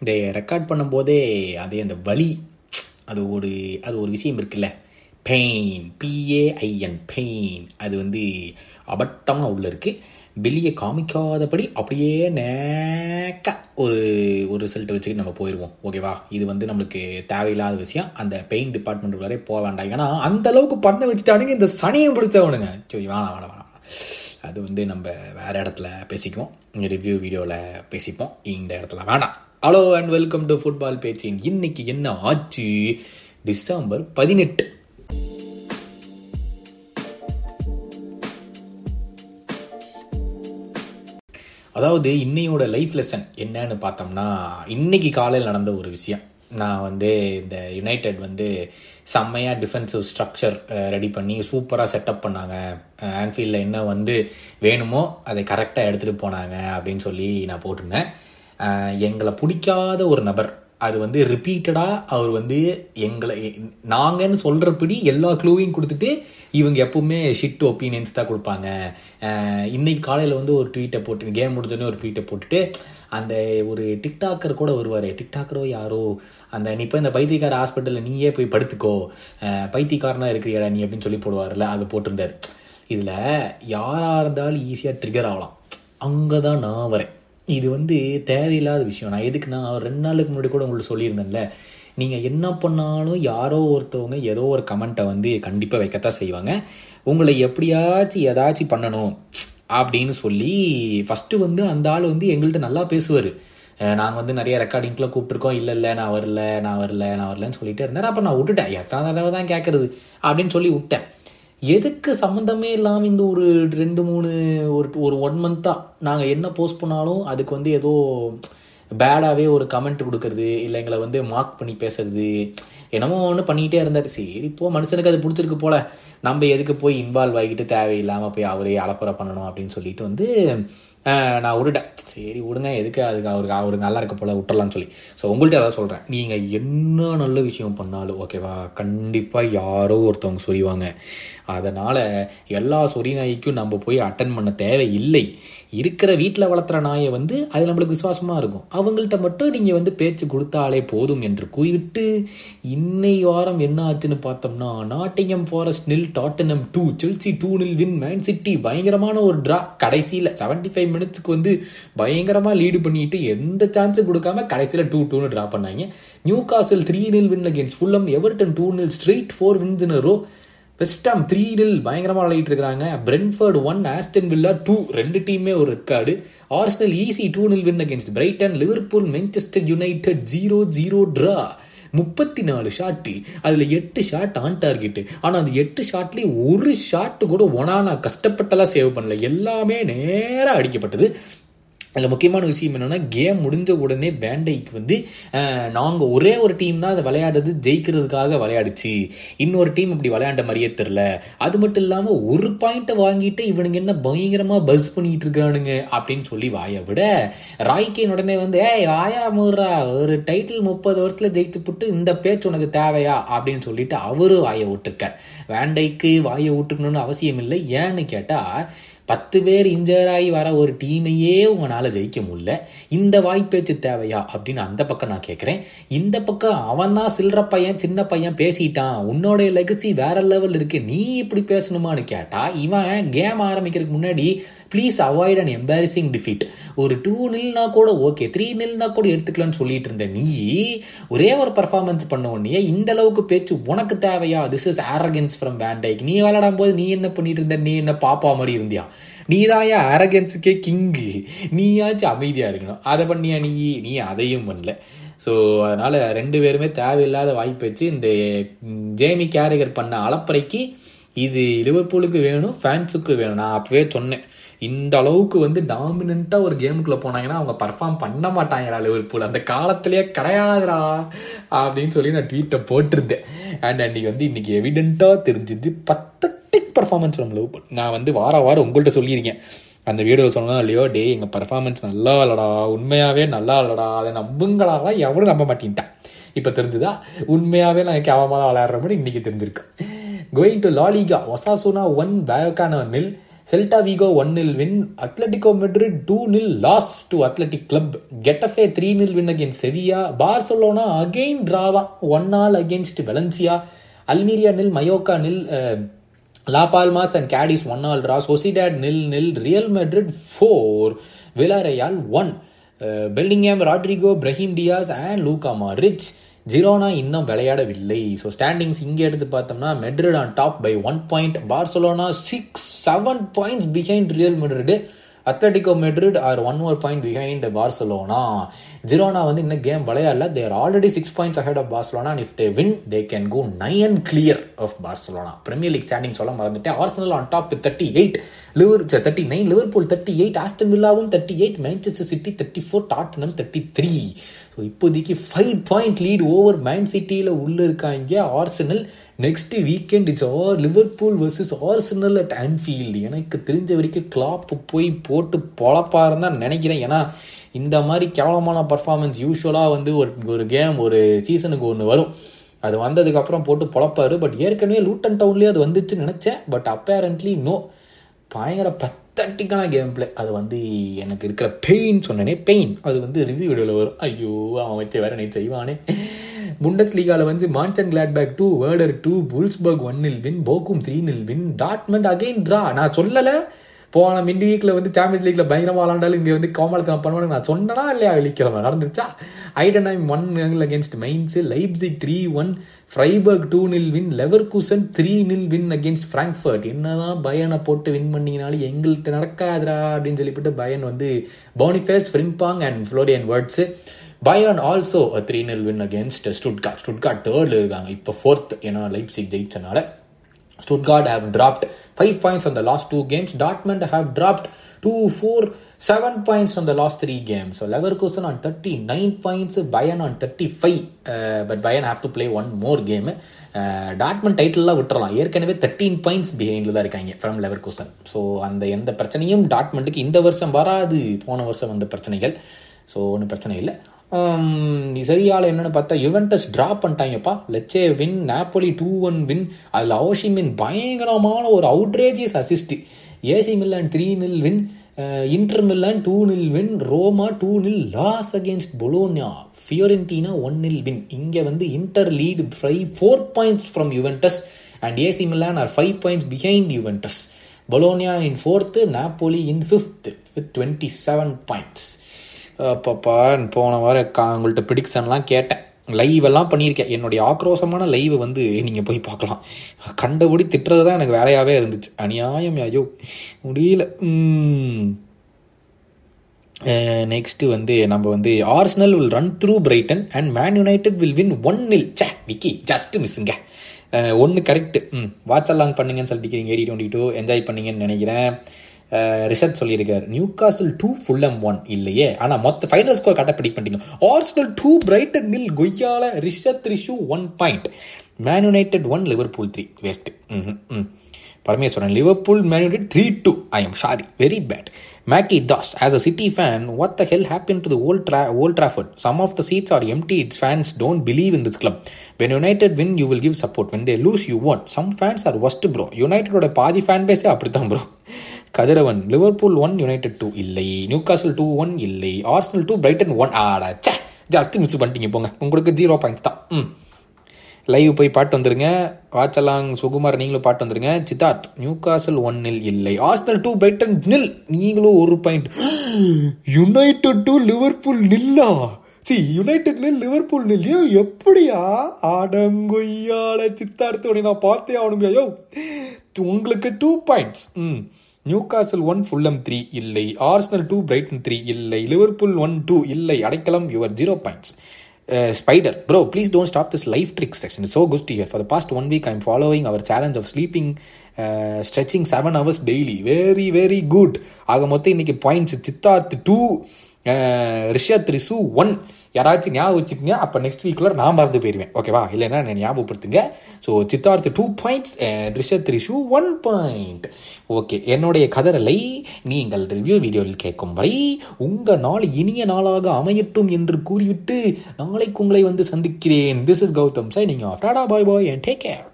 இந்த ரெக்கார்ட் பண்ணும்போதே அதே அந்த வலி அது ஒரு அது ஒரு விஷயம் இருக்குல்ல. பெயின் பிஏஐஎன் பெயின் அது வந்து அபட்டமாக உள்ள இருக்குது வெளியே காமிக்காதபடி அப்படியே நேக்க ஒரு ஒரு ரிசல்ட் வச்சுக்கிட்டு நம்ம போயிடுவோம் ஓகேவா இது வந்து நம்மளுக்கு தேவையில்லாத விஷயம். அந்த பெயின் டிபார்ட்மெண்ட் வரே போக வேண்டாம். ஏன்னா அந்த அளவுக்கு பண்ண வச்சுட்டானுங்க இந்த சனியை பிடிச்சவனுங்க. சரி வேணாம் வேணாம் வேணாம் அது வந்து நம்ம வேற இடத்துல பேசிக்குவோம். ரிவ்யூ வீடியோவில் பேசிப்போம். இந்த இடத்துல வேணாம். Hello and welcome to football பேச்சின் இன்னைக்கு என்ன ஆச்சு? டிசம்பர் பதினெட்டு. அதாவது இன்னையோட லைஃப் லெசன் என்னன்னு பார்த்தோம்னா இன்னைக்கு காலையில் நடந்த ஒரு விஷயம். நான் வந்து இந்த யுனைடெட் வந்து செம்மையாக டிஃபென்சிவ் ஸ்ட்ரக்சர் ரெடி பண்ணி சூப்பராக செட்டப் பண்ணாங்க. ஆன்ஃபீல்டில் என்ன வந்து வேணுமோ அதை கரெக்டாக எடுத்துகிட்டு போனாங்க அப்படின்னு சொல்லி நான் போட்டிருந்தேன். எங்களை பிடிக்காத ஒரு நபர். அது வந்து ரிப்பீட்டடாக அவர் வந்து எங்களை நாங்கன்னு சொல்கிறபடி எல்லா க்ளூவையும் கொடுத்துட்டு இவங்க எப்பவுமே ஷிட் ஒப்பீனியன்ஸ் தான் கொடுப்பாங்க. இன்னைக்கு காலையில் வந்து ஒரு ட்வீட்டை போட்டு கேம் முடிஞ்சோடனே ஒரு ட்வீட்டை போட்டுட்டு அந்த ஒரு டிக்டாக்கர் கூட வருவார். டிக்டாக்கரோ யாரோ? அந்த நீ இப்போ இந்த பைத்தியக்கார ஹாஸ்பிட்டலில் நீயே போய் படுத்துக்கோ. பைத்தியக்காரனாக பைத்தியக்காரனா இருக்கிறியடா நீ? அப்படின்னு சொல்லி போடுவார்ல அது போட்டிருந்தார். இதில் யாராக இருந்தாலும் ஈஸியாக ட்ரிகர் ஆகலாம். அங்கே தான் நான் வரேன். இது வந்து தேவையில்லாத விஷயம். நான் எதுக்கு நான் ரெண்டு நாளுக்கு முன்னாடி கூட உங்களுக்கு சொல்லியிருந்தேன்ல. நீங்கள் என்ன பண்ணாலும் யாரோ ஒருத்தவங்க ஏதோ ஒரு கமெண்ட்டை வந்து கண்டிப்பாக வைக்கத்தான் செய்வாங்க. உங்களை எப்படியாச்சும் ஏதாச்சும் பண்ணணும் அப்படின்னு சொல்லி ஃபஸ்ட்டு வந்து அந்த ஆள் வந்து எங்கள்கிட்ட நல்லா பேசுவார். நாங்கள் வந்து நிறைய ரெக்கார்டிங்க்குலாம் கூப்பிட்ருக்கோம் இல்லை இல்லை நான் வரல நான் வரல நான் வரலன்னு சொல்லிட்டு இருந்தேன் அப்போ நான் விட்டுட்டேன். எத்தனை தடவை தான் கேட்குறது அப்படின்னு சொல்லி விட்டேன். எதுக்கு சம்மந்தமே இல்லாமல் இந்த ஒரு ரெண்டு மூணு ஒரு ஒரு ஒன் மந்த்தாக நாங்கள் என்ன போஸ்ட் பண்ணாலும் அதுக்கு வந்து ஏதோ பேடாகவே ஒரு கமெண்ட் கொடுக்கறது இல்லை எங்களை வந்து மார்க் பண்ணி பேசுறது என்னமோ ஒன்று பண்ணிக்கிட்டே இருந்தார். சரி இப்போ மனுஷனுக்கு அது பிடிச்சிருக்கு போல. நம்ம எதுக்கு போய் இன்வால்வ் ஆகிட்டு தேவையில்லாமல் போய் அவரே அலப்புற பண்ணணும் அப்படின்னு சொல்லிட்டு வந்து நான் விட்டுட்டேன் சரி விடுங்க எதுக்கு? அதுக்கு அவருக்கு அவருக்கு நல்லா இருக்க போல விட்டுறலாம்னு சொல்லி. ஸோ உங்கள்கிட்ட அதான் சொல்கிறேன் நீங்கள் என்ன நல்ல விஷயம் பண்ணாலும் ஓகேவா கண்டிப்பாக யாரோ ஒருத்தவங்க சொல்லிவாங்க அதனால் எல்லா சொறி நாய்க்கும் நம்ம போய் அட்டன் பண்ண தேவையில்லை. இருக்கிற வீட்டில் வளர்த்துற நாயை வந்து அது நம்மளுக்கு விசுவாசமாக இருக்கும். அவங்கள்ட்ட மட்டும் நீங்கள் வந்து பேச்சு கொடுத்தாலே போதும் என்று கூறிவிட்டு இன்னை வாரம் என்ன ஆச்சுன்னு பார்த்தோம்னா Nottingham Forest nil Tottenham two Chelsea two nil win Man City பயங்கரமான ஒரு ட்ரா கடைசியில் செவன்டி ஃபைவ் மினிட்ஸ்க்கு வந்து பயங்கரமாக லீடு பண்ணிட்டு எந்த சான்ஸும் கொடுக்காம கடைசியில் டூ டூன்னு ட்ரா பண்ணாங்க. Newcastle three nil win against Fulham Everton two nil straight four wins in row West Ham three nil பயங்கரமாக விளையாடிட்டு இருக்காங்க. Brentford one Aston Villa two ரெண்டு டீமே ஒரு record Arsenal easy two nil win against Brighton Liverpool Manchester United zero zero draw முப்பத்தி நாலு shot அதில் எட்டு ஷாட் ஆன் டார்கெட்டு ஆனால் அந்த எட்டு ஷாட்லேயும் ஒரு ஷாட்டு கூட ஒனானா கஷ்டப்பட்டெல்லாம் சேவ் பண்ணல. எல்லாமே நேராக அடிக்கப்பட்டது. அதில் முக்கியமான விஷயம் என்னென்னா கேம் முடிஞ்ச உடனே பேண்டைக்கு வந்து நாங்கள் ஒரே ஒரு டீம் தான் அதை விளையாடுறது ஜெயிக்கிறதுக்காக விளையாடுச்சு. இன்னொரு டீம் இப்படி விளையாண்ட மாதிரியே தெரில அது மட்டும் இல்லாமல் ஒரு பாயிண்ட்டை வாங்கிட்டு இவனுங்க என்ன பயங்கரமாக பஸ் பண்ணிட்டு இருக்கானுங்க அப்படின்னு சொல்லி வாயை விட ராய்கேன் உடனே வந்து ஏய் வாயா முர்ரா ஒரு டைட்டில் முப்பது வருஷத்தில் ஜெயிச்சு புட்டு இந்த பேச்சு உனக்கு தேவையா? அப்படின்னு சொல்லிட்டு அவரும் வாயை விட்டுருக்கார். வேண்டைக்கு வாயை விட்டுக்கணும்னு அவசியம் இல்லை. ஏன்னு கேட்டால் பத்து பேர் இன்ஜர் ஆகி வர ஒரு டீமையே உங்களால் ஜெயிக்க முடியல. இந்த வாய்ப்பேச்சு தேவையா? அப்படின்னு அந்த பக்கம் நான் கேட்குறேன் இந்த பக்கம் அவன் தான் சில்லற பையன் சின்ன பையன் பேசிட்டான். உன்னோட லெகசி வேற லெவல் இருக்கு. நீ இப்படி பேசணுமான்னு கேட்டால் இவன் கேம் ஆரம்பிக்கிறதுக்கு முன்னாடி please avoid and embarrassing defeat ஒரு டூ நில்னா கூட ஓகே த்ரீ நில்னா கூட எடுத்துக்கலாம்னு சொல்லிட்டு இருந்த நீ ஒரே ஒரு பர்ஃபார்மன்ஸ் பண்ண உடனே இந்த அளவுக்கு பேச்சு உனக்கு தேவையா? திஸ் இஸ் ஆரகன்ஸ் ஃப்ரம் பேண்டைக் நீ விளையாடும் போது நீ என்ன பண்ணிட்டு இருந்த? நீ என்ன பாப்பா மாதிரி இருந்தியா? நீ தான் ஏன் அரகன்ஸுக்கே கிங்கு நீயாச்சும் அமைதியாக இருக்கணும். அதை பண்ணியா நீ? நீ அதையும் பண்ணல. ஸோ அதனால் ரெண்டு பேருமே தேவையில்லாத வாய்ப்பு வச்சு இந்த ஜேமி கேரிகர் பண்ண அளப்பறைக்கு இது லிவர்பூலுக்கு வேணும் ஃபேன்ஸுக்கு வேணும். நான் அப்பவே சொன்னேன். இந்த அளவுக்கு வந்து டாமினண்ட்டாக ஒரு கேமுக்குள்ளே போனாங்கன்னா அவங்க பர்ஃபார்ம் பண்ண மாட்டாங்கடா லிவர்பூல் அந்த காலத்திலேயே கிடையாதுடா அப்படின்னு சொல்லி நான் ட்வீட்டை போட்டிருந்தேன். அண்ட் அன்னைக்கு வந்து இன்றைக்கி எவிடென்ட்டாக தெரிஞ்சுது பத்தட்டிக் பர்ஃபார்மன்ஸ் நம்ம லிவர்பூல் நான் வந்து வார வாரம் உங்கள்கிட்ட சொல்லியிருக்கேன். அந்த வீடியோவில் சொன்னா இல்லையோ டே எங்கள் பர்ஃபார்மன்ஸ் நல்லா இல்லடா உண்மையாகவே நல்லா இல்லடா அதை நம்புங்களா எவரும் நம்ப மாட்டேன்ட்டான். இப்போ தெரிஞ்சுதா? உண்மையாகவே நான் கேவமாக தான் விளையாடுற மாதிரி இன்றைக்கி தெரிஞ்சிருக்கு. Going to La Liga Osasuna one பேக்கான nil Celta Vigo one nil win Atletico Madrid two nil loss to Athletic Club Getafe three nil win again Sevilla Barcelona again draw தான் one all against Valencia Almeria nil Mallorca nil Las Palmas and Cadiz one all draw Sociedad nil nil Real Madrid four Villarreal one Bellingham Rodrygo Brahim Diaz and Luka Modric Girona இன்னும் விளையாடவில்லை. So standings இங்கே எடுத்து பார்த்தோம்னா Madrid on top by one point Barcelona six seven points behind Real Madrid Atletico Madrid are one or point behind Barcelona Girona வந்து இன்னும் game விளையாடல. They're already six points ahead of Barcelona if they win they can go nine clear of Barcelona Premier League standing சொல்ல மறந்துட்டேன் Arsenal on top with thirty eight Liver thirty nine Liverpool thirty eight Aston வில்லாவும் thirty eight Manchester City thirty four Tottenham thirty three so இப்போதைக்கு five point lead over Man சிட்டியில் உள்ள இருக்காங்க Arsenal next weekend it's are Liverpool versus Arsenal at Anfield எனக்கு தெரிஞ்ச வரைக்கும் clap போய் போட்டு பொழப்பாருன்னு தான் நினைக்கிறேன். ஏன்னா இந்த மாதிரி கேவலமான பர்ஃபார்மன்ஸ் யூஸ்வலாக வந்து ஒரு ஒரு கேம் ஒரு சீசனுக்கு ஒன்று வரும். அது வந்ததுக்கப்புறம் போட்டு பொழப்பாரு. பட் ஏற்கனவே லூட்டன் டவுன்லேயே அது வந்துச்சுன்னு நினச்சேன். பட் அப்பேரண்ட்லி நோ பயங்கர பத்தட்டிக்கான கேம் பிளே அது வந்து எனக்கு இருக்கிற பெயின் சொன்னேனே. பெயின் அது வந்து ரிவ்யூ வீடியோவில் வரும். ஐயோ அவன் வச்சு வேற நீ செய்வானே. புண்டஸ் லீகாவில் வந்து Monchengladbach two Werder two Wolfsburg one nil win Bochum three nil win Dortmund again draw நான் சொல்லலை. போன மிட் வீக்கில் வந்து சாம்பியன்ஸ் லீக்ல பயங்கரமாக விளாண்டாலும் இங்கே வந்து கோமலத்தனம் பண்ணுவானு நான் சொன்னனா இல்லையா வெள்ளிக்கிழமை? நடந்துச்சா Heidenheim one against Mainz Leipzig three one Freiburg two nil win Leverkusen three nil win against Frankfurt என்னதான் பயனை போட்டு வின் பண்ணிங்கனாலும் எங்கள்கிட்ட நடக்காதரா அப்படின்னு சொல்லிவிட்டு பயன் வந்து Boniface Frimpong and Florian Wirtz Bayern also three nil win against Stuttgart Stuttgart தேர்டில் இருக்காங்க. இப்போ fourth ஏன்னா லைப்ஸிக் ஜெயிச்சனால. Stuttgart have dropped 5 points on the last two games. Dortmund have dropped 2, 4, 7 points from the last three games. So Leverkusen on 39 points, Bayern on 35. Uh, but Bayern have to play one more game. Dortmund டைட்டில்லாம் விட்டுறலாம் ஏற்கனவே thirteen points பிஹைண்டில் தான் இருக்காங்க from lever cousin so அந்த எந்த பிரச்சனையும் டாட்மெண்ட்டுக்கு இந்த வருஷம் வராது போன வருஷம் வந்த பிரச்சனைகள் ஸோ ஒன்றும் பிரச்சனை இல்லை சரியால் என்னன்னு பார்த்தா Juventus drop பண்ணிட்டாங்கப்பா. Lecce win Napoli two one win அதில் அவசியமின் பயங்கரமான ஒரு outrageous assist AC Milan three nil win Inter Milan two nil win Roma two nil loss against Bologna Fiorentina one nil win இங்கே வந்து Inter lead five four points from Juventus and AC Milan are five points behind Juventus Bologna in fourth Napoli in fifth with twenty seven points அப்பப்பா போன வாரம் கா உங்கள்கிட்ட ப்ரிடிக்ஷன்லாம் கேட்டேன். Live எல்லாம் பண்ணியிருக்கேன். என்னுடைய ஆக்ரோஷமான லைவ் வந்து நீங்கள் போய் பார்க்கலாம். கண்டபடி திட்டுறது தான் எனக்கு வேலையாகவே இருந்துச்சு. அநியாயம் ஐயோ முடியல. நெக்ஸ்ட்டு வந்து நம்ம வந்து Arsenal will run through Brighton and Man United will win one nil say Vicky just மிஸ்ஸுங்க ஒன்று கரெக்டு ம் வாட்ச் அலாங் பண்ணுங்கன்னு சொல்லிட்டு எயிட்டி டுவெண்ட்டி டூ என்ஜாய் பண்ணிங்கன்னு நினைக்கிறேன். ரிஷத் சொல்லியிருக்கார் நியூ காசில் டூ ஃபுல் ஃபுல்லம் ஒன் இல்லையே ஆனால் மொத்த ஃபைனல் ஸ்கோர் கரெக்டாக பிடிக் பண்ணிட்டீங்க ஆர்ஸ்னல் டூ பிரைட்டன் நில் கொய்யால Rishad Rishu one point Man United one Liverpool three waste hmm hmm Parameswaran Liverpool Man United three two I am sorry very bad மேக்கி Das as a City fan what the hell happen to Old draw Old Trafford some of the seats are empty its fans don't believe in this club when United win you will give support when they lose you what some fans are worst bro யுனைடெடோட பாதி fan பேஸே அப்படி தான் bro Kathiravan Liverpool one United two இல்லை. Newcastle two one இல்லை. Arsenal two Brighton one ஆடா சே ஜாஸ்தி miss பண்ணிட்டீங்க போங்க. உங்களுக்கு ஜீரோ பாயிண்ட்ஸ் தான். ம். லைவ் போய் பாட்டு வந்துருங்க. வாச்சலாங் சுகுமார் நீங்களும் பாட்டு வந்துருங்க. Siddharth new castle one nil இல்லை. ஆர்ஸ்னல் டூ பிரைட்டன் நில் நீங்களும் ஒரு பாயிண்ட் யுனைடெட் டூ லிவர்பூல் நில்லா சி யுனைடெட் நில் லிவர்பூல் நில் எப்படியா? அடங்கொய்யால சித்தார்த்தோட நான் பார்த்தே ஆகணும் ஐயோ உங்களுக்கு டூ பாயிண்ட்ஸ் ம். நியூகாசல் ஒன் ஃபுல்லம் த்ரீ இல்லை ஆர்ஸ்னல் டூ பிரைட்டன் த்ரீ இல்லை லிவர்பூல் ஒன் டூ இல்லை Adaikalam your zero points Spider bro please don't stop this life trick section it's so good to hear for the past one week I following our challenge of sleeping stretching seven hours daily very very good ஆக மொத்தம் இன்னைக்கு points Siddharth two Rishad Rishu one யாராச்சும் ஞாபகம் வச்சுக்கோங்க அப்போ next வீக்குள்ள நான் மறந்து போயிடுவேன் ஓகேவா இல்லைன்னா நான் ஞாபகப்படுத்துங்க. So Siddharth two points Rishad Rishu one point okay என்னுடைய கதறலை நீங்கள் ரிவ்யூ வீடியோவில் கேட்கும் வரை உங்கள் நாள் இனிய நாளாக அமையட்டும் என்று கூறிவிட்டு நாளைக்கு உங்களை வந்து சந்திக்கிறேன். திஸ் இஸ் கௌதம் சார் நீங்கள் tata bye bye and take care